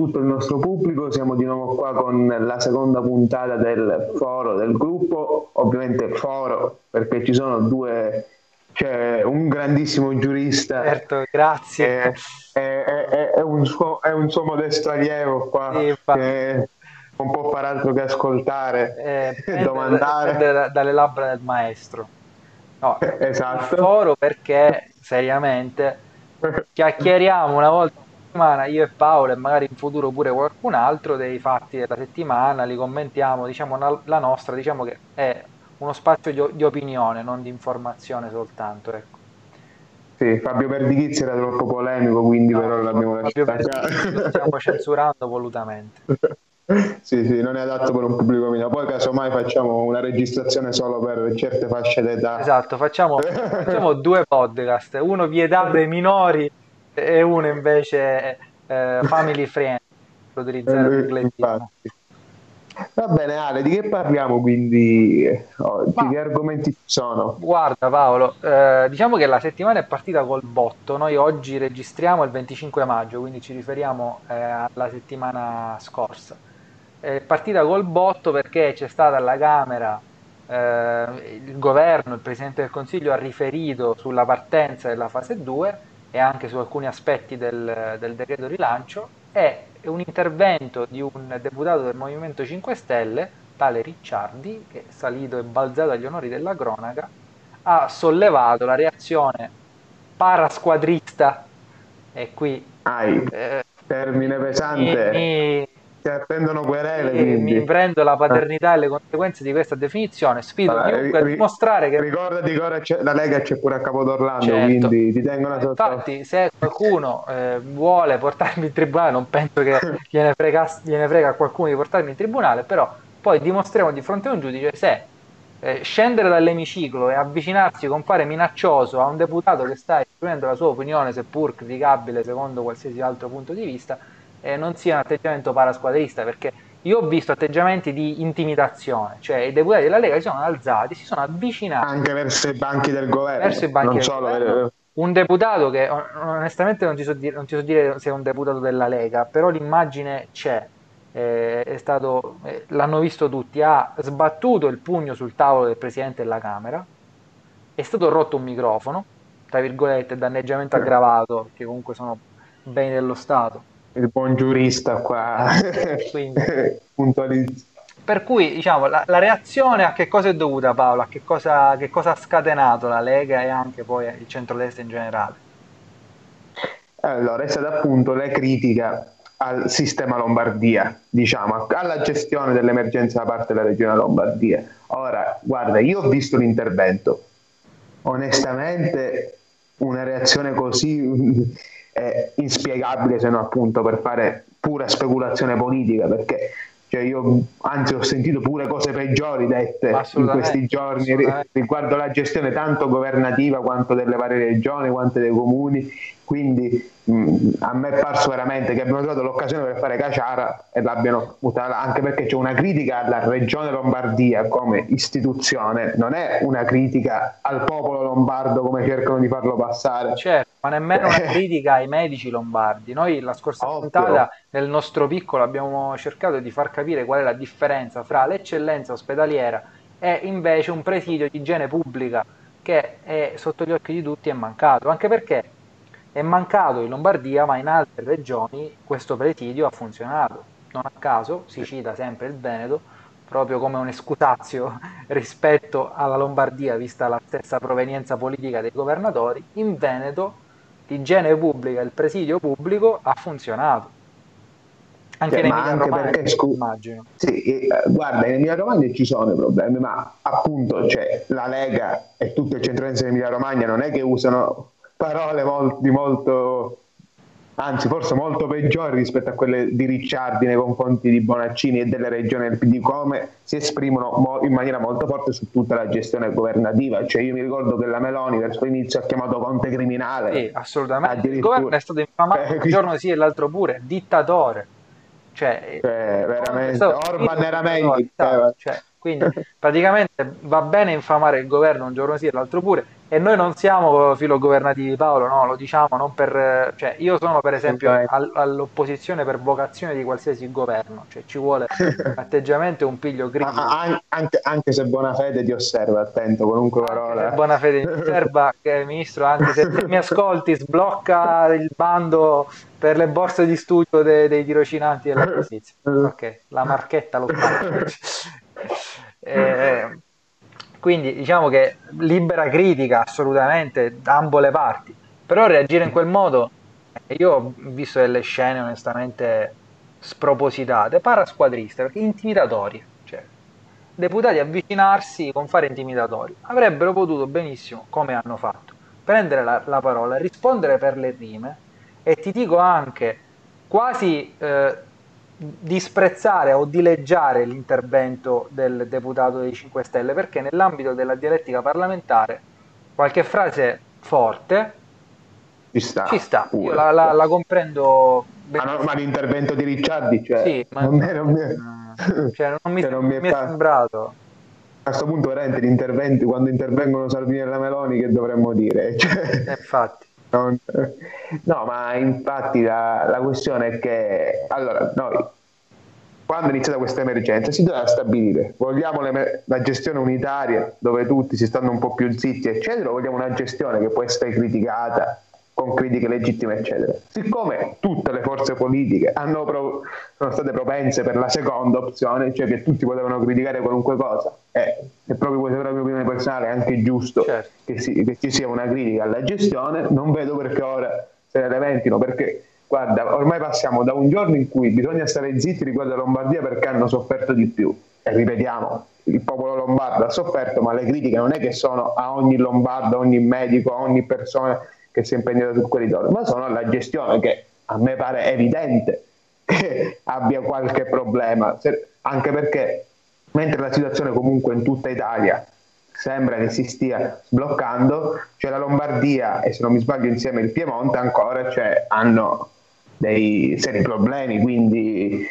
tutto il nostro pubblico, siamo di nuovo qua con la seconda puntata del foro del gruppo, ovviamente foro perché ci sono due, c'è un grandissimo giurista. Certo, grazie. È, è, è, è un, suo, un, suo, modesto allievo qua sì, che non può fare altro che ascoltare eh, domandare. Da, dalle labbra del maestro. No, esatto. Foro perché seriamente chiacchieriamo una volta settimana io e Paolo e magari in futuro pure qualcun altro dei fatti della settimana, li commentiamo, diciamo la nostra, diciamo che è uno spazio di, di opinione, non di informazione soltanto, ecco. Sì, Fabio Perdichizzi era troppo polemico, quindi no, però l'abbiamo lasciato. Lo stiamo censurando volutamente. sì, sì, non è adatto per un pubblico minore. Poi casomai facciamo una registrazione solo per certe fasce d'età. Esatto, facciamo, facciamo due podcast, uno vietato ai minori e uno invece eh, family friendly per utilizzare eh, l'inglesismo. Va bene Ale, di che parliamo quindi oggi? Ma, che argomenti ci sono? Guarda Paolo, eh, diciamo che la settimana è partita col botto, noi oggi registriamo il 25 maggio, quindi ci riferiamo eh, alla settimana scorsa. È partita col botto perché c'è stata alla Camera eh, il governo, il Presidente del Consiglio ha riferito sulla partenza della fase 2 e anche su alcuni aspetti del, del decreto rilancio è un intervento di un deputato del Movimento 5 Stelle, tale Ricciardi, che salito e balzato agli onori della cronaca, ha sollevato la reazione parasquadrista. E qui eh, termine pesante. mi, mi, si attendono querele. Quindi. Mi prendo la paternità e le conseguenze di questa definizione. Sfido allora, chiunque a dimostrare che. Ricordati che ora la Lega c'è pure a Capodorlando, certo. quindi ti tengono sotto. Infatti, se qualcuno eh, vuole portarmi in tribunale, non penso che gliene frega, gliene frega a qualcuno di portarmi in tribunale, però poi dimostriamo di fronte a un giudice se eh, scendere dall'emiciclo e avvicinarsi con fare minaccioso a un deputato che sta esprimendo la sua opinione, seppur criticabile secondo qualsiasi altro punto di vista eh, non sia un atteggiamento parasquadrista, perché io ho visto atteggiamenti di intimidazione, cioè i deputati della Lega si sono alzati, si sono avvicinati anche verso i banchi del governo. Verso i banchi del solo, governo. Un deputato che onestamente non ti, so dire, non ti so dire se è un deputato della Lega, però l'immagine c'è. Eh, stato, eh, l'hanno visto tutti, ha sbattuto il pugno sul tavolo del presidente della Camera, è stato rotto un microfono, tra virgolette, danneggiamento aggravato, che comunque sono beni dello Stato il buon giurista qua puntualizza. Per cui diciamo la, la, reazione a che cosa è dovuta Paola, a che cosa, che cosa ha scatenato la Lega e anche poi il centrodestra in generale? Allora è stata appunto la critica al sistema Lombardia, diciamo, alla gestione dell'emergenza da parte della regione Lombardia. Ora, guarda, io ho visto l'intervento, onestamente una reazione così è inspiegabile se non appunto per fare pura speculazione politica perché cioè io anzi ho sentito pure cose peggiori dette in questi giorni riguardo la gestione tanto governativa quanto delle varie regioni quanto dei comuni. Quindi mh, a me è parso veramente che abbiano trovato l'occasione per fare caciara e l'abbiano buttata anche perché c'è una critica alla regione Lombardia come istituzione. Non è una critica al popolo lombardo come cercano di farlo passare. Certo ma nemmeno una critica ai medici lombardi noi la scorsa Ovvio. puntata nel nostro piccolo abbiamo cercato di far capire qual è la differenza fra l'eccellenza ospedaliera e invece un presidio di igiene pubblica che è sotto gli occhi di tutti è mancato anche perché è mancato in Lombardia, ma in altre regioni questo presidio ha funzionato. Non a caso si cita sempre il Veneto proprio come un escutazio rispetto alla Lombardia, vista la stessa provenienza politica dei governatori. In Veneto l'igiene pubblica, il presidio pubblico ha funzionato. Anche cioè, in Emilia Romagna, perché, scu- immagino. Sì, eh, guarda, in Emilia Romagna ci sono i problemi, ma appunto cioè, la Lega e tutto il centro-destra in Emilia Romagna non è che usano parole molto, di molto, anzi forse molto peggiori rispetto a quelle di Ricciardi nei confronti di Bonaccini e delle regioni del PD, come si esprimono mo- in maniera molto forte su tutta la gestione governativa. Cioè io mi ricordo che la Meloni verso l'inizio ha chiamato Conte criminale. Sì, assolutamente. Il governo è stato infamato un giorno sì e l'altro pure, dittatore. Cioè, cioè veramente, Orban era meglio. Cioè, quindi praticamente va bene infamare il governo un giorno sì e l'altro pure, e noi non siamo filo governativi, Paolo, no, lo diciamo non per... Cioè, io sono per esempio all, all'opposizione per vocazione di qualsiasi governo, cioè ci vuole atteggiamento e un piglio critico. Ah, anche, anche, se buona fede ti osserva, attento, qualunque parola. buona fede ti osserva, che, Ministro, anche se, mi ascolti, sblocca il bando per le borse di studio dei, dei tirocinanti della giustizia. Ok, la marchetta lo fa. eh, quindi diciamo che libera critica assolutamente da ambo le parti, però reagire in quel modo, io ho visto delle scene onestamente spropositate, parasquadriste, perché intimidatorie, cioè deputati avvicinarsi con fare intimidatori, avrebbero potuto benissimo, come hanno fatto, prendere la, la parola, rispondere per le rime e ti dico anche quasi eh, disprezzare o dileggiare l'intervento del deputato dei 5 Stelle perché nell'ambito della dialettica parlamentare qualche frase forte ci sta, ci sta. io la, la, la comprendo ma, no, ma, l'intervento di Ricciardi cioè, sì, ma non, non, mi, cioè, non mi, cioè, non mi è, mi è sembrato. A questo punto veramente gli interventi quando intervengono Salvini e la Meloni che dovremmo dire? Cioè, infatti non... No, ma infatti la, la, questione è che allora noi quando è iniziata questa emergenza si doveva stabilire vogliamo le, la gestione unitaria dove tutti si stanno un po' più zitti eccetera o vogliamo una gestione che può essere criticata con critiche legittime eccetera siccome tutte le forze politiche pro, sono state propense per la seconda opzione cioè che tutti potevano criticare qualunque cosa e se proprio questa è la mia opinione personale è anche giusto certo. che, si, che ci sia una critica alla gestione non vedo perché ora se ne lamentino perché guarda, ormai passiamo da un giorno in cui bisogna stare zitti riguardo alla Lombardia perché hanno sofferto di più. E ripetiamo, il popolo lombardo ha sofferto, ma le critiche non è che sono a ogni lombardo, a ogni medico, a ogni persona che si è impegnata sul corridoio, ma sono alla gestione che a me pare evidente che abbia qualche problema, anche perché mentre la situazione comunque in tutta Italia sembra che si stia sbloccando, cioè la Lombardia e se non mi sbaglio insieme il Piemonte ancora cioè, hanno dei seri problemi, quindi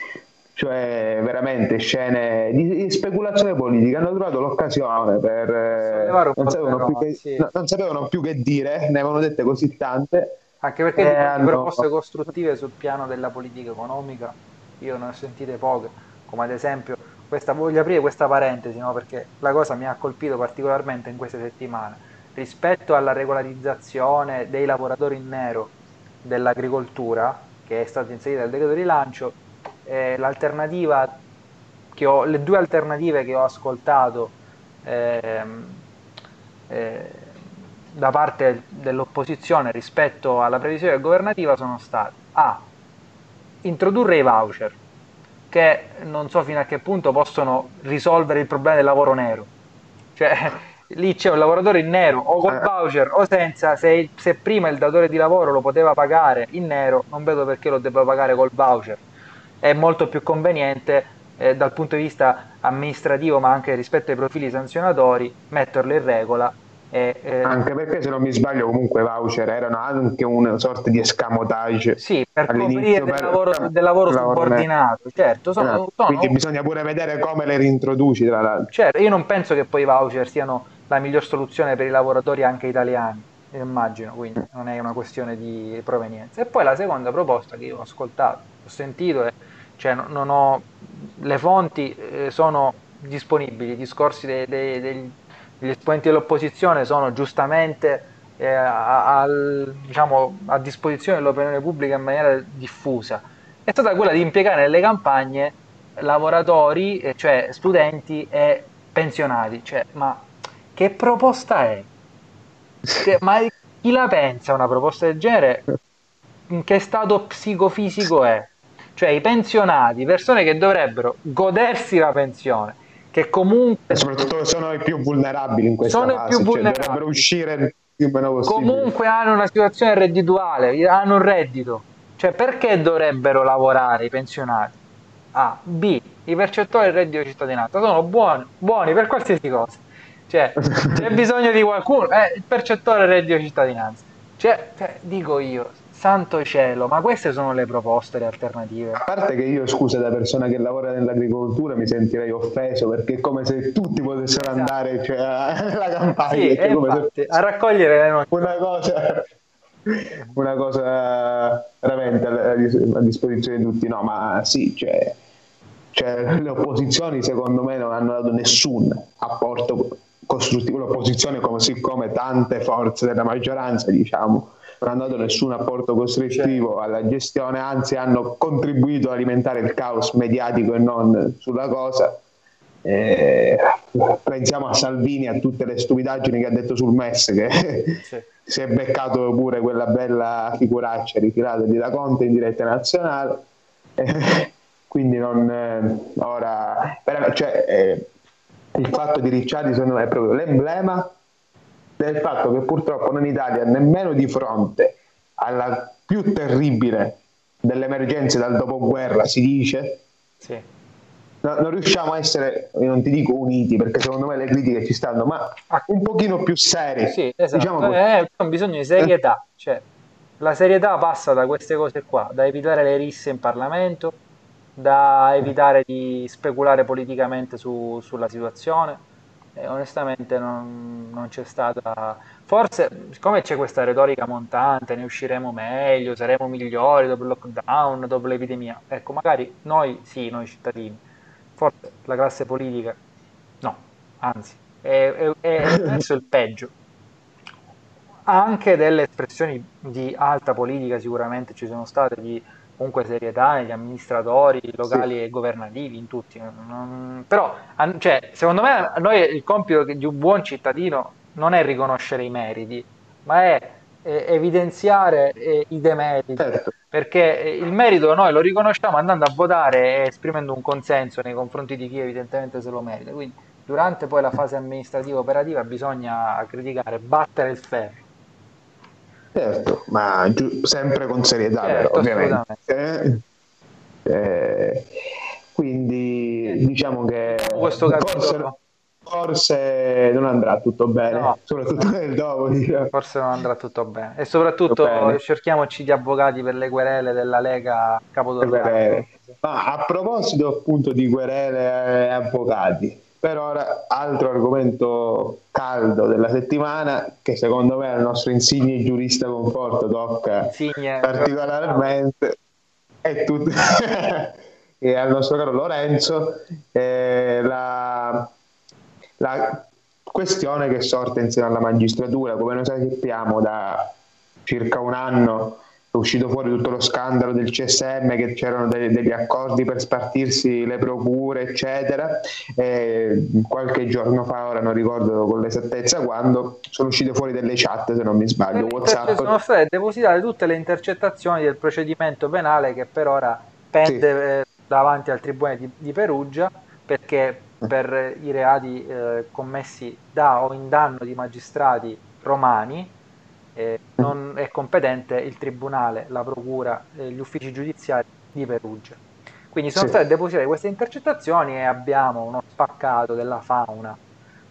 cioè veramente scene di, di, speculazione politica hanno trovato l'occasione per eh, non sapevano, più che, sì. no, non sapevano più che dire ne avevano dette così tante anche perché di hanno... proposte costruttive sul piano della politica economica io ne ho sentite poche come ad esempio questa, voglio aprire questa parentesi no? perché la cosa mi ha colpito particolarmente in queste settimane rispetto alla regolarizzazione dei lavoratori in nero dell'agricoltura che è stata inserita nel decreto rilancio eh, l'alternativa che ho, le due alternative che ho ascoltato eh, eh, da parte dell'opposizione rispetto alla previsione governativa sono state A. Introdurre i voucher che non so fino a che punto possono risolvere il problema del lavoro nero. Cioè, lì c'è un lavoratore in nero o con eh. voucher o senza, se, se, prima il datore di lavoro lo poteva pagare in nero, non vedo perché lo debba pagare col voucher è molto più conveniente eh, dal punto di vista amministrativo ma anche rispetto ai profili sanzionatori metterlo in regola e, eh, anche perché se non mi sbaglio comunque voucher erano anche una sorta di escamotage sì per coprire del, lavoro, del lavoro subordinato certo sono, eh, sono, quindi bisogna pure vedere come le reintroduci tra l'altro. Certo io non penso che poi i voucher siano la miglior soluzione per i lavoratori anche italiani immagino quindi non è una questione di provenienza. E poi la seconda proposta che io ho ascoltato ho sentito è cioè non ho, le fonti eh, sono disponibili, i discorsi dei, dei, degli, degli esponenti dell'opposizione sono giustamente eh, a, a, diciamo, a disposizione dell'opinione pubblica in maniera diffusa, è stata quella di impiegare nelle campagne lavoratori, eh, cioè studenti e pensionati. Cioè, ma che proposta è? Che, ma chi la pensa una proposta del genere? In che stato psicofisico è? Cioè i pensionati, persone che dovrebbero godersi la pensione, che comunque... E soprattutto sono i più vulnerabili in questa sono fase, più cioè, vulnerabili. Cioè, dovrebbero uscire più meno possibile. Comunque hanno una situazione reddituale, hanno un reddito, cioè perché dovrebbero lavorare i pensionati? A. B. I percettori del reddito di cittadinanza sono buoni, buoni per qualsiasi cosa. Cioè, c'è bisogno di qualcuno, eh, il percettore del reddito di cittadinanza. Cioè, cioè, dico io, Santo cielo, ma queste sono le proposte, le alternative. A parte che io, scusa, da persona che lavora nell'agricoltura mi sentirei offeso perché è come se tutti potessero esatto. andare cioè, alla campagna. Sì, cioè, infatti, se... a raccogliere le notizie. Una cosa, una cosa veramente a disposizione di tutti. No, ma sì, cioè, cioè, le opposizioni secondo me non hanno dato nessun apporto costruttivo. L'opposizione, come, siccome tante forze della maggioranza, diciamo, non hanno dato nessun apporto costrittivo certo. alla gestione, anzi hanno contribuito ad alimentare il caos mediatico e non sulla cosa. Eh, pensiamo a Salvini, a tutte le stupidaggini che ha detto sul MES, che sì. si è beccato pure quella bella figuraccia rifilata di Da Conte in diretta nazionale. Eh, quindi non eh, ora cioè, eh, il fatto di Ricciardi secondo me è proprio l'emblema del fatto che purtroppo noi in Italia, nemmeno di fronte alla più terribile delle emergenze dal dopoguerra, si dice, sì. no, non riusciamo a essere, non ti dico uniti, perché secondo me le critiche ci stanno, ma un pochino più seri. Sì, esatto. Diciamo eh, è un bisogno di serietà. Cioè, la serietà passa da queste cose qua, da evitare le risse in Parlamento, da evitare di speculare politicamente su, sulla situazione e onestamente non, non, c'è stata forse siccome c'è questa retorica montante ne usciremo meglio saremo migliori dopo il lockdown dopo l'epidemia ecco magari noi sì noi cittadini forse la classe politica no anzi è, è, è verso il peggio. Anche delle espressioni di alta politica sicuramente ci sono state di comunque serietà negli amministratori locali sì. e governativi, in tutti. Non... Però, cioè, secondo me, noi il compito di un buon cittadino non è riconoscere i meriti, ma è, è evidenziare eh, i demeriti. Certo. Perché eh, il merito noi lo riconosciamo andando a votare e esprimendo un consenso nei confronti di chi evidentemente se lo merita. Quindi, durante poi la fase amministrativa operativa bisogna criticare, battere il ferro Certo, ma giu- sempre con serietà, certo, però, ovviamente. Eh, eh, quindi diciamo che questo forse, forse, non andrà tutto bene, no, soprattutto nel dopo. Diciamo. Forse non andrà tutto bene. E soprattutto cerchiamoci di avvocati per le querele della Lega Capodorlano. Ma a proposito appunto di querele e avvocati, per ora, altro argomento caldo della settimana che secondo me al nostro insigne giurista conforto tocca Insigne, particolarmente è tutto e al nostro caro Lorenzo eh, la, la questione che sorte insieme alla magistratura come noi sappiamo da circa un anno è uscito fuori tutto lo scandalo del CSM che c'erano dei, degli accordi per spartirsi le procure eccetera. E qualche giorno fa ora non ricordo con l'esattezza quando sono uscite fuori delle chat se non mi sbaglio eh, WhatsApp. sono state depositate tutte le intercettazioni del procedimento penale che per ora pende sì. davanti al Tribunale di, di, Perugia perché per i reati eh, commessi da o in danno di magistrati romani eh, non è competente il tribunale, la procura, eh, gli uffici giudiziari di Perugia. Quindi sono sì. state depositate queste intercettazioni e abbiamo uno spaccato della fauna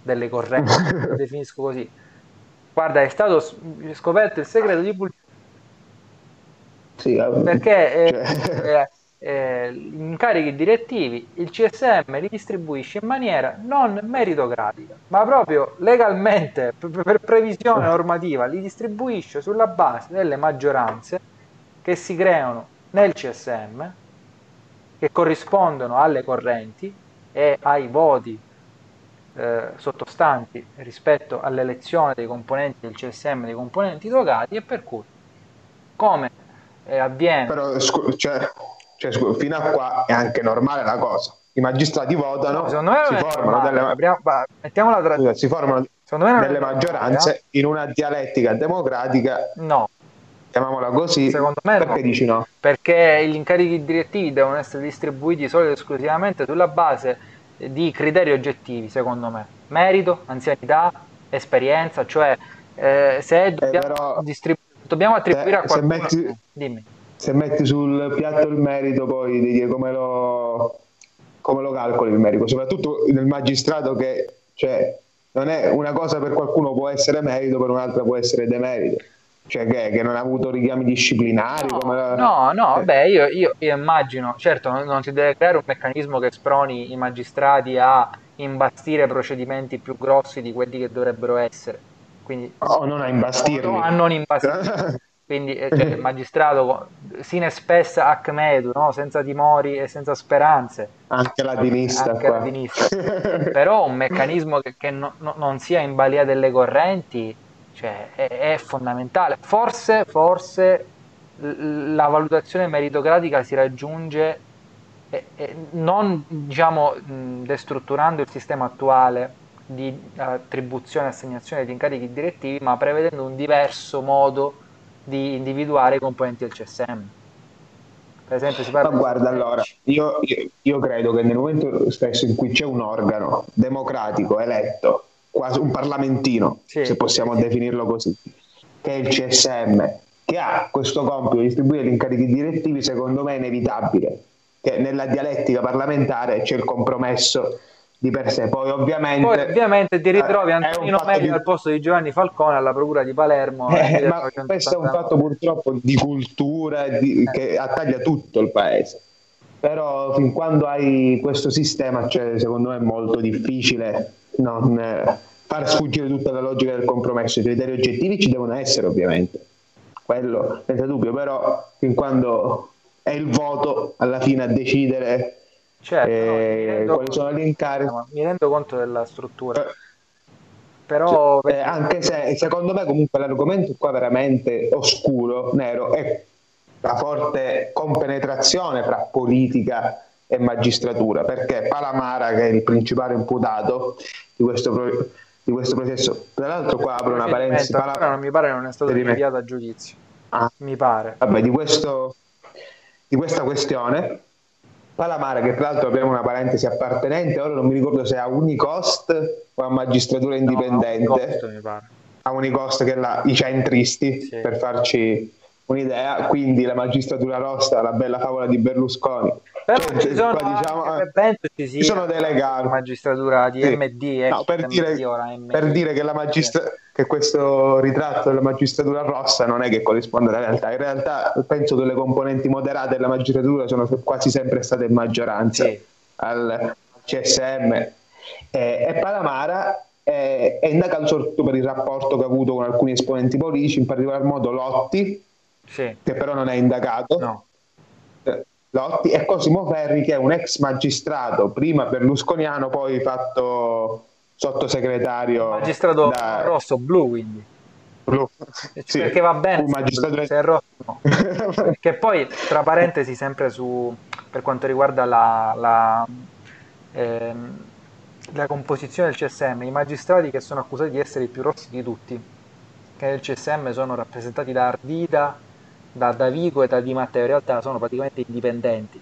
delle correnti, definisco così. Guarda, è stato scoperto il segreto di Pulcino. Sì, perché eh, cioè eh, incarichi direttivi il CSM li distribuisce in maniera non meritocratica, ma proprio legalmente, per previsione normativa, li distribuisce sulla base delle maggioranze che si creano nel CSM, che corrispondono alle correnti e ai voti eh, sottostanti rispetto all'elezione dei componenti del CSM, dei componenti togati, e per cui come eh, avviene... Però, scu- cioè cioè, fino a qua è anche normale la cosa. I magistrati votano, no, si, formano delle, Apriamo, tra... Scusa, si formano delle maggioranze normale, in una dialettica democratica. No. Chiamiamola così. Secondo me perché no. dici no? Perché gli incarichi direttivi devono essere distribuiti solo ed esclusivamente sulla base di criteri oggettivi, secondo me. Merito, anzianità, esperienza, cioè eh, se dobbiamo, eh, però, distribu- dobbiamo attribuire a qualcuno... Metti... Dimmi se metti sul piatto il merito poi devi dire come lo, come lo calcoli il merito, soprattutto nel magistrato che cioè, non è una cosa per qualcuno può essere merito, per un'altra può essere demerito. Cioè che, che non ha avuto richiami disciplinari? No, come... no, no, eh. beh, io, io, io, immagino, certo, non, non si deve creare un meccanismo che sproni i magistrati a imbastire procedimenti più grossi di quelli che dovrebbero essere. Quindi, o non a imbastirli. O a non imbastirli. Quindi eh, cioè, il magistrato sine spessa hac medu, no? senza timori e senza speranze. Anche latinista. Anche latinista. Però un meccanismo che, che no, no, non sia in balia delle correnti cioè, è, è, fondamentale. Forse, forse la valutazione meritocratica si raggiunge eh, eh, non diciamo, destrutturando il sistema attuale di attribuzione e assegnazione di incarichi direttivi, ma prevedendo un diverso modo di individuare i componenti del CSM. Per esempio, si parla Ma guarda, allora, io, io, io, credo che nel momento stesso in cui c'è un organo democratico eletto, quasi un parlamentino, sì, se possiamo sì. definirlo così, che è il CSM, che ha questo compito di distribuire gli incarichi direttivi, secondo me è inevitabile che nella dialettica parlamentare c'è il compromesso di per sé. Poi ovviamente, Poi, ovviamente ti ritrovi eh, Antonino Meglio di... al posto di Giovanni Falcone alla procura di Palermo. Eh, ma questo è un fatto purtroppo di cultura di, eh. che attaglia tutto il paese. Però fin quando hai questo sistema, cioè, secondo me è molto difficile non eh, far sfuggire tutta la logica del compromesso. I criteri oggettivi ci devono essere ovviamente, quello senza dubbio, però fin quando è il voto alla fine a decidere Certo, eh, no, quali sono gli incarichi. Mi rendo conto della struttura. Eh, Però cioè, eh, anche se secondo me comunque l'argomento qua veramente oscuro, nero, è la forte compenetrazione fra politica e magistratura, perché Palamara, che è il principale imputato di questo, pro- di questo processo, tra l'altro qua apro una parentesi, Palamara non mi pare non è stato rinviato a giudizio. Ah. Mi pare. Vabbè, di, questo, di questa questione Palamara, che tra l'altro abbiamo una parentesi appartenente, ora non mi ricordo se è a Unicost o a magistratura indipendente. No, a Unicost, mi pare. A Unicost che è la, i centristi, sì. per farci un'idea, quindi la magistratura rossa, la bella favola di Berlusconi. Però cioè, ci sono, qua, diciamo, eh, penso ci, ci sono dei legali. magistratura di sì. MD, eh, no, per, dire, MD, per dire che, magistra- che, questo ritratto della magistratura rossa non è che corrisponde alla realtà, in realtà penso che le componenti moderate della magistratura sono quasi sempre state in maggioranza sì. al CSM e, e Palamara è, è indagato soprattutto per il rapporto che ha avuto con alcuni esponenti politici, in particolar modo Lotti, sì. che però non è indagato. No. Lotti e Cosimo Ferri che è un ex magistrato, prima berlusconiano, poi fatto sottosegretario. Magistrato da... rosso, blu quindi. Blu. Sì. Perché va bene magistrato... se è rosso. No. che poi, tra parentesi, sempre su, per quanto riguarda la, la, ehm, la composizione del CSM, i magistrati che sono accusati di essere i più rossi di tutti, che nel CSM sono rappresentati da Ardita, da Davigo e da Di Matteo in realtà sono praticamente indipendenti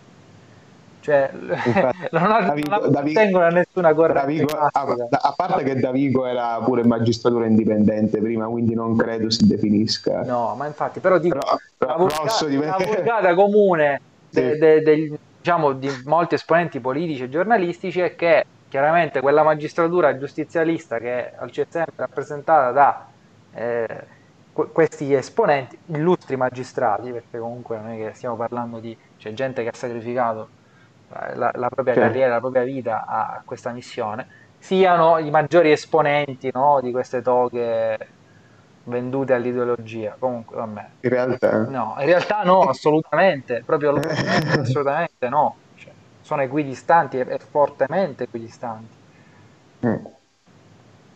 cioè Infatti, non, ha, Davigo, non appartengono a nessuna corrente a, a, parte che Davigo era pure magistratura indipendente prima quindi non credo si definisca. No ma infatti però dico però, però la, vulgata, diventa... la vulgata comune sì. de, de, de, diciamo, di molti esponenti politici e giornalistici è che chiaramente quella magistratura giustizialista che al CSM è rappresentata da eh, questi esponenti, illustri magistrati, perché comunque non è che stiamo parlando di c'è gente che ha sacrificato la, la propria certo. carriera, la propria vita a questa missione, siano i maggiori esponenti no, di queste toghe vendute all'ideologia. Comunque, vabbè. In realtà? No, in realtà no, assolutamente, proprio assolutamente no. Cioè, sono equidistanti e, e fortemente equidistanti. Mm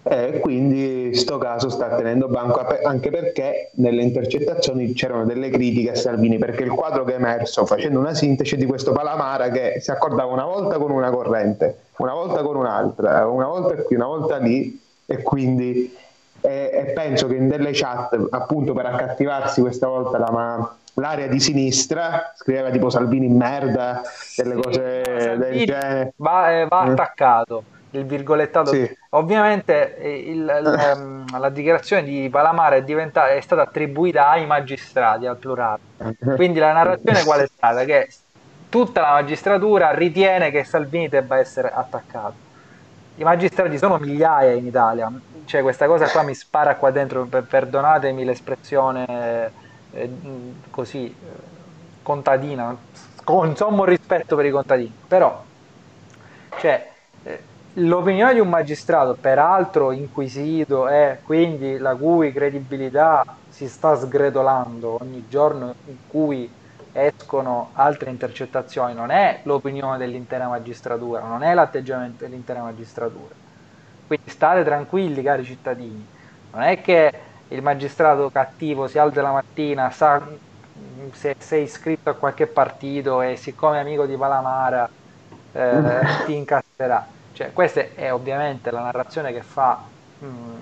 e quindi sto caso sta tenendo banco anche perché nelle intercettazioni c'erano delle critiche a Salvini perché il quadro che è emerso facendo una sintesi di questo Palamara che si accordava una volta con una corrente, una volta con un'altra, una volta qui, una volta lì e quindi e, e penso che in delle chat appunto per accattivarsi questa volta la, l'area di sinistra scriveva tipo Salvini in merda delle sì, cose del genere. va, eh, va attaccato il virgolettato. Sì. Ovviamente eh, il, il, ehm, la dichiarazione di Palamara è, è, stata attribuita ai magistrati, al plurale. Quindi la narrazione qual è stata? Che tutta la magistratura ritiene che Salvini debba essere attaccato. i magistrati sono migliaia in Italia, cioè questa cosa qua mi spara qua dentro, perdonatemi l'espressione eh, così eh, contadina, con sommo rispetto per i contadini, però cioè, eh, l'opinione di un magistrato, peraltro inquisito e quindi la cui credibilità si sta sgretolando ogni giorno in cui escono altre intercettazioni, non è l'opinione dell'intera magistratura, non è l'atteggiamento dell'intera magistratura. Quindi state tranquilli, cari cittadini, non è che il magistrato cattivo si alza la mattina, sa se sei iscritto a qualche partito e siccome è amico di Palamara eh, ti incasserà. Cioè, questa è ovviamente la narrazione che fa, mh,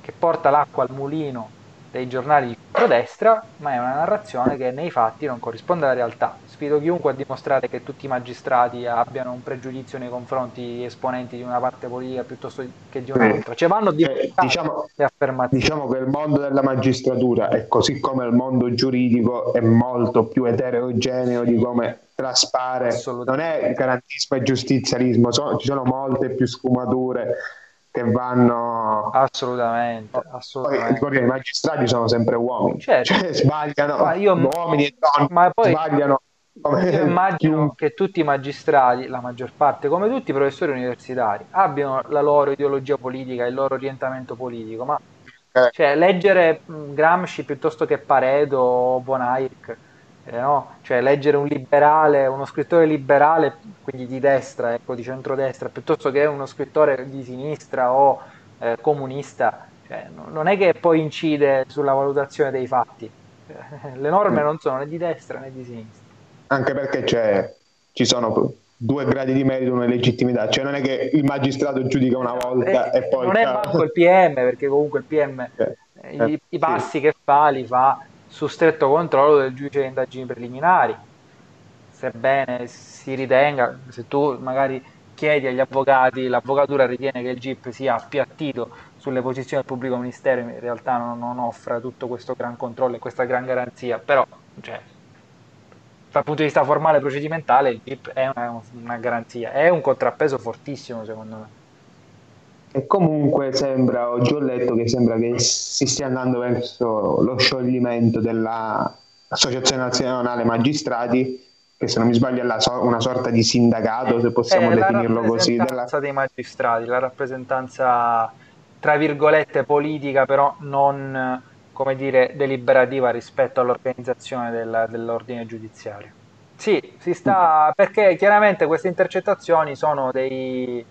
che porta l'acqua al mulino dei giornali di centrodestra, ma è una narrazione che nei fatti non corrisponde alla realtà. Sfido chiunque a dimostrare che tutti i magistrati abbiano un pregiudizio nei confronti di esponenti di una parte politica piuttosto che di un'altra. Cioè vanno eh, diciamo, diciamo che il mondo della magistratura è così come il mondo giuridico è molto più eterogeneo di come traspare. Non è garantismo e giustizialismo, so, ci sono molte più sfumature che vanno assolutamente, assolutamente. Poi, i magistrati sono sempre uomini certo. cioè sbagliano io, uomini e donne ma poi sbagliano io immagino che tutti i magistrati, la maggior parte, come tutti i professori universitari, abbiano la loro ideologia politica, il loro orientamento politico, ma eh. cioè, leggere Gramsci piuttosto che Paredo o Von Eyck eh, no? cioè leggere un liberale, uno scrittore liberale, quindi di destra, ecco, di centrodestra, piuttosto che uno scrittore di sinistra o eh, comunista, cioè, non è che poi incide sulla valutazione dei fatti. Le norme mm. non sono né di destra né di sinistra. Anche perché ci sono due gradi di merito, una legittimità, cioè non è che il magistrato giudica una volta eh, e poi... Non è manco il PM, perché comunque il PM eh, i, i, passi sì. che fa li fa su stretto controllo del giudice di indagini preliminari. Sebbene si ritenga, se tu magari chiedi agli avvocati, l'avvocatura ritiene che il GIP sia appiattito sulle posizioni del pubblico ministero, in realtà non, non offre tutto questo gran controllo e questa gran garanzia, però cioè, dal punto di vista formale procedimentale il GIP è una, una garanzia, è un contrappeso fortissimo secondo me. E comunque sembra, oggi ho letto che sembra che si stia andando verso lo scioglimento dell'Associazione Nazionale Magistrati, che se non mi sbaglio è so- una sorta di sindacato, se possiamo è definirlo così. La rappresentanza della... dei magistrati, la rappresentanza tra virgolette politica, però non come dire deliberativa rispetto all'organizzazione del, dell'ordine giudiziario. Sì, si sta perché chiaramente queste intercettazioni sono dei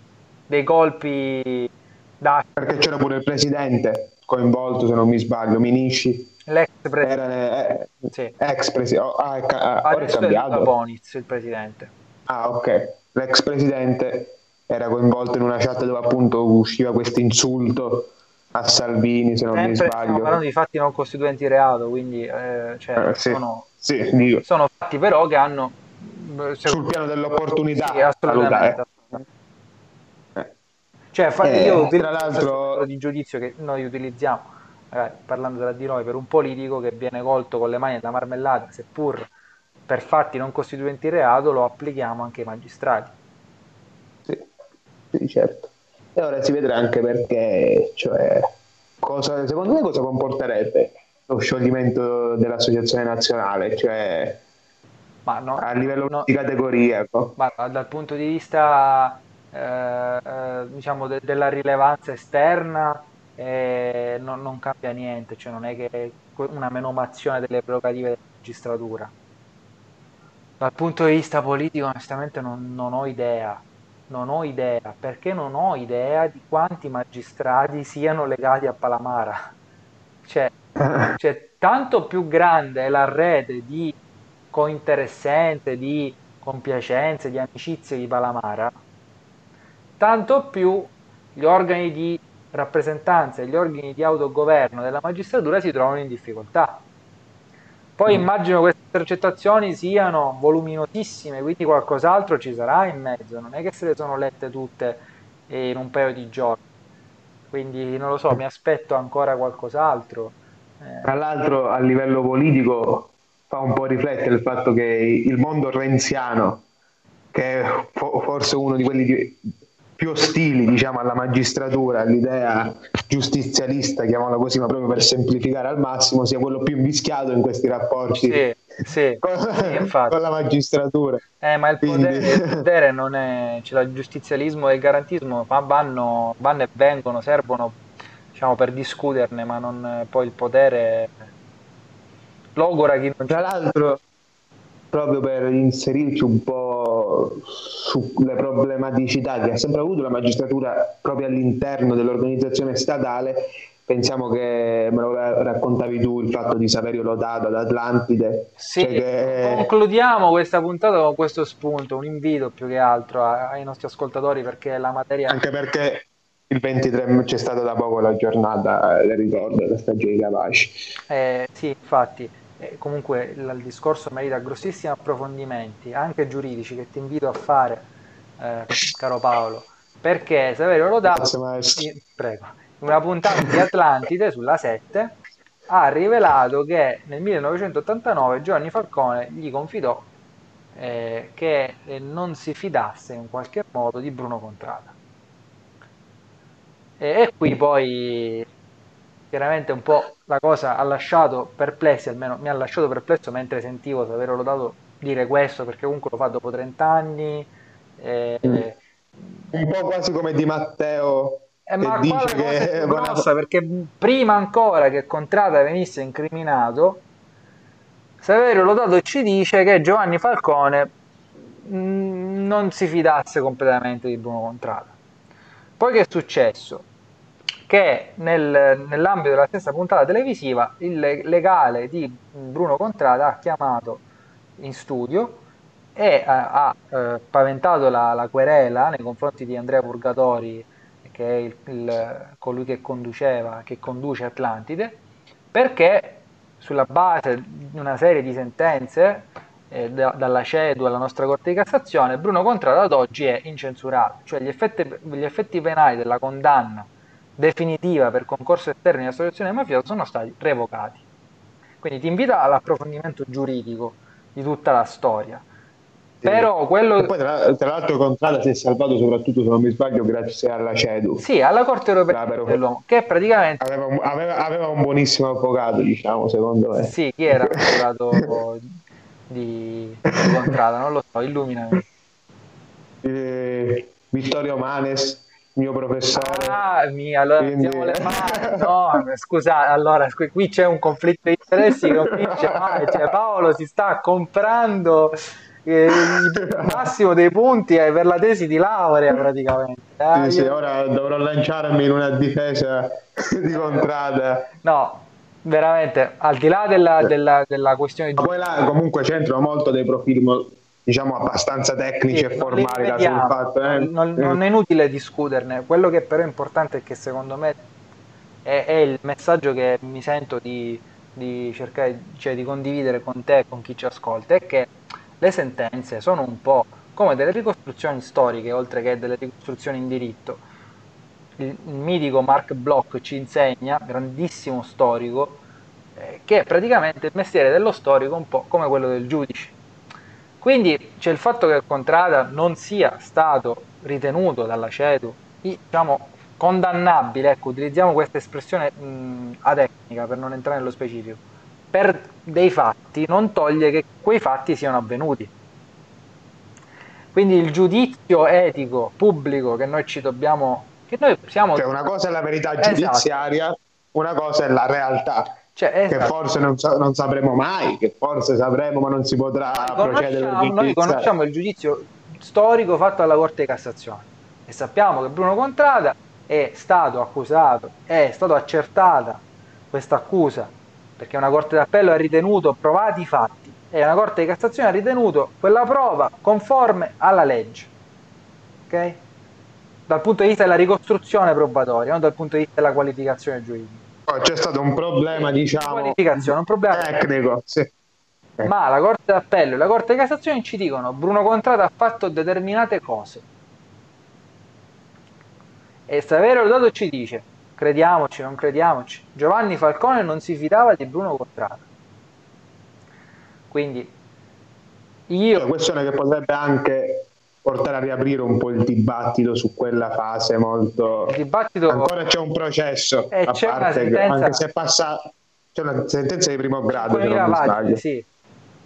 dei colpi da... Perché c'era pure il presidente coinvolto, se non mi sbaglio, Minisci. L'ex presidente. Eh, sì. ex presidente. Oh, ah, ah, ora è cambiato. Boniz, il presidente. Ah, ok. L'ex presidente era coinvolto in una chat dove appunto usciva questo insulto a Salvini, se non Sempre mi sbaglio. Stiamo parlando di fatti non costituenti reato, quindi eh, cioè, eh, sì, sono, sì, sono, fatti però che hanno... Sul piano dell'opportunità. Sì, assolutamente. Cioè, fa, eh, io tra l'altro di giudizio che noi utilizziamo, magari, parlando tra di noi, per un politico che viene colto con le mani nella marmellata, seppur per fatti non costituenti reato, lo applichiamo anche ai magistrati. Sì certo. E ora si vedrà anche perché, cioè, cosa, secondo me cosa comporterebbe lo scioglimento dell'associazione nazionale, cioè no, a livello no, di categoria. Ecco. Ma dal punto di vista eh, eh, diciamo de- della rilevanza esterna eh, non, non, cambia niente, cioè non è che una menomazione delle prerogative della magistratura. Dal punto di vista politico onestamente non, non ho idea, non ho idea, perché non ho idea di quanti magistrati siano legati a Palamara. Cioè, cioè, tanto più grande è la rete di cointeressente, di compiacenze, di amicizie di Palamara, tanto più gli organi di rappresentanza e gli organi di autogoverno della magistratura si trovano in difficoltà. Poi mm. immagino queste intercettazioni siano voluminosissime, quindi qualcos'altro ci sarà in mezzo, non è che se le sono lette tutte in un paio di giorni. Quindi non lo so, mi aspetto ancora qualcos'altro. Eh. Tra l'altro a livello politico fa un po' riflettere il fatto che il mondo renziano, che è forse uno di quelli di, più ostili diciamo, alla magistratura, all'idea giustizialista, chiamiamola così, ma proprio per semplificare al massimo, sia quello più invischiato in questi rapporti sì, sì, con, sì, con, la magistratura. Eh, ma il potere, il potere non è, cioè, il giustizialismo e il garantismo vanno, vanno e vengono, servono diciamo, per discuterne, ma non, poi il potere logora chi non Tra l'altro, proprio per inserirci un po' sulle problematicità che ha sempre avuto la magistratura proprio all'interno dell'organizzazione statale, pensiamo che me lo raccontavi tu il fatto di Saverio Lodato ad Atlantide. Sì, cioè che... concludiamo questa puntata con questo spunto, un invito più che altro ai nostri ascoltatori perché la materia... Anche perché il 23 c'è stata da poco la giornata, le ricordo, della stagione di Capaci. Eh, sì, infatti eh, comunque il, il, discorso merita grossissimi approfondimenti, anche giuridici, che ti invito a fare, eh, caro Paolo, perché Saverio Lodato, prego, in una puntata di Atlantide sulla 7 ha rivelato che nel 1989 Giovanni Falcone gli confidò eh, che eh, non si fidasse in qualche modo di Bruno Contrada. E, e qui poi chiaramente un po' la cosa ha lasciato perplessi, almeno mi ha lasciato perplesso mentre sentivo Saverio Lodato dire questo, perché comunque lo fa dopo 30 anni. Eh, mm. un po' quasi come Di Matteo. Eh, ma dice che è grossa, perché prima ancora che Contrada venisse incriminato, Saverio Lodato ci dice che Giovanni Falcone mm, non si fidasse completamente di Bruno Contrada. Poi che è successo? Che nel, nell'ambito della stessa puntata televisiva il legale di Bruno Contrada ha chiamato in studio e ha, ha eh, paventato la, la, querela nei confronti di Andrea Purgatori, che è il, il, colui che conduceva, che conduce Atlantide, perché sulla base di una serie di sentenze eh, da, dalla CEDU alla nostra Corte di Cassazione, Bruno Contrada ad oggi è incensurato, cioè gli effetti, gli effetti penali della condanna definitiva per concorso esterno di associazione mafiosa sono stati revocati. Quindi ti invito all'approfondimento giuridico di tutta la storia. Sì. Però quello... Poi tra, tra, l'altro Contrada si è salvato soprattutto, se non mi sbaglio, grazie alla CEDU. Sì, alla Corte Europea ah, dell'Uomo, che praticamente... Aveva un, aveva, aveva un, buonissimo avvocato, diciamo, secondo me. Sì, chi era l'avvocato di, di Contrada? Non lo so, illuminami. Eh, Vittorio Manes mio professore. Ah, mia, allora Quindi... No, scusa, allora qui c'è un conflitto di interessi. cioè, Paolo si sta comprando eh, il massimo dei punti eh, per la tesi di laurea praticamente. Eh, sì, sì, ora dovrò lanciarmi in una difesa di contrada. No, veramente, al di là della, della, della questione... Ma poi là comunque c'entrano molto dei profili diciamo abbastanza tecnici sì, e formali da sul fatto. Eh? Non, non, è inutile discuterne, quello che però è importante è che secondo me è, è il messaggio che mi sento di, di cercare cioè, di condividere con te e con chi ci ascolta, è che le sentenze sono un po' come delle ricostruzioni storiche, oltre che delle ricostruzioni in diritto. Il, il mitico Mark Bloch ci insegna, grandissimo storico, eh, che praticamente il mestiere dello storico è un po' come quello del giudice quindi c'è il fatto che Contrada non sia stato ritenuto dalla CEDU diciamo, condannabile, ecco, utilizziamo questa espressione mh, atecnica per non entrare nello specifico, per dei fatti non toglie che quei fatti siano avvenuti. Quindi il giudizio etico pubblico che noi ci dobbiamo... Che noi siamo... Cioè una cosa è la verità giudiziaria, esatto. una cosa è la realtà. Cioè, esatto. Che forse non, non, sapremo mai, che forse sapremo ma non si potrà noi procedere. Noi conosciamo il giudizio storico fatto alla Corte di Cassazione e sappiamo che Bruno Contrada è stato accusato, è stata accertata questa accusa perché una Corte d'Appello ha ritenuto provati i fatti e una Corte di Cassazione ha ritenuto quella prova conforme alla legge. Ok? Dal punto di vista della ricostruzione probatoria, non dal punto di vista della qualificazione giuridica c'è stato un problema, diciamo, un problema tecnico. Sì. Ma la Corte d'Appello e la Corte di Cassazione ci dicono Bruno Contrada ha fatto determinate cose. E Saverio Lodato ci dice, crediamoci, non crediamoci, Giovanni Falcone non si fidava di Bruno Contrada. Quindi io... La questione che potrebbe anche portare a riaprire un po' il dibattito su quella fase molto... Il dibattito... Ancora c'è un processo, eh, a parte sentenza... anche se passa... C'è una sentenza di primo grado, se non mi sbaglio. Sì.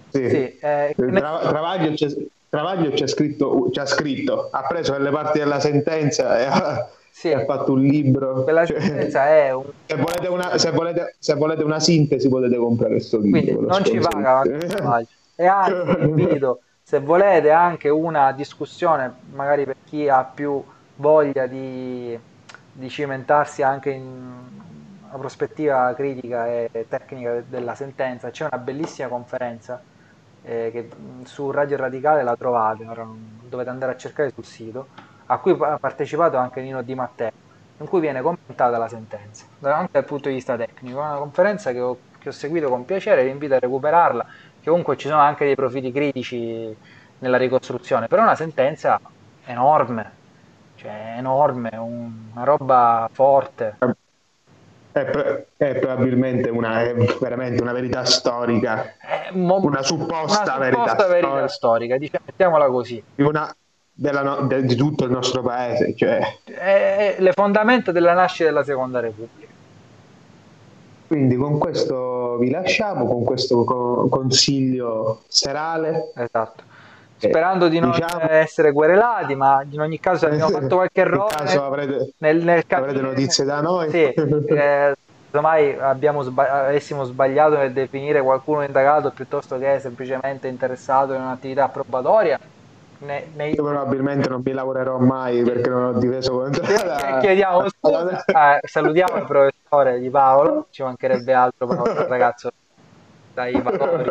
Sì. sì eh, Tra- Travaglio, c'è, Travaglio c'è scritto, c'è scritto, ha preso delle parti della sentenza e ha, sì. ha fatto un libro. Cioè, sentenza è un... Se volete, una, se, volete, se volete, una, sintesi potete comprare questo libro. Quindi non ci paga e anzi invito se volete anche una discussione magari per chi ha più voglia di, di cimentarsi anche in una prospettiva critica e tecnica della sentenza c'è una bellissima conferenza eh, che su Radio Radicale la trovate dovete andare a cercare sul sito a cui ha partecipato anche Nino Di Matteo in cui viene commentata la sentenza anche dal punto di vista tecnico. È una conferenza che ho, che ho seguito con piacere vi invito a recuperarla comunque ci sono anche dei profili critici nella ricostruzione, però è una sentenza enorme, cioè enorme, un, una roba forte. È, è probabilmente una, è veramente una verità storica, mo- una supposta, una verità, supposta verità, storica, storica diciamo, mettiamola così. Una, no, de, di tutto il nostro paese. Cioè. È, è le fondamenta della nascita della Seconda Repubblica. Quindi con questo vi lasciamo, con questo consiglio serale. Esatto. Eh, Sperando di non diciamo, essere querelati, ma in ogni caso abbiamo fatto qualche errore. Avrete, nel, nel avrete notizie da noi. Sì, eh, ormai sbag- avessimo sbagliato nel definire qualcuno indagato piuttosto che semplicemente interessato in un'attività probatoria. Ne, ne... Io probabilmente non mi lavorerò mai perché non ho difeso contro la... Chiediamo scusa, eh, salutiamo il professore di Paolo, ci mancherebbe altro Paolo, ragazzo dai valori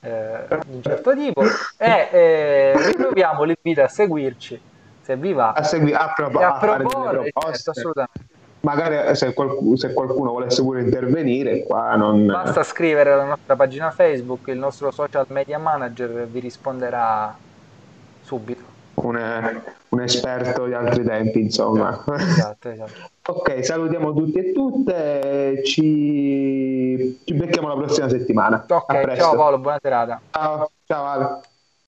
eh, di un certo tipo, e eh, rinnoviamo l'invito a seguirci se vi va, a, segui- a, pro- a, a proporre, certo, assolutamente. Magari se qualcuno, se qualcuno, volesse pure intervenire, qua non... Basta scrivere alla nostra pagina Facebook, il nostro social media manager vi risponderà subito un, un, esperto di altri tempi, insomma. Esatto, esatto. ok, salutiamo tutti e tutte, ci, ci becchiamo la prossima settimana. Ok, ciao Paolo, buona serata. Ciao, ciao Ale.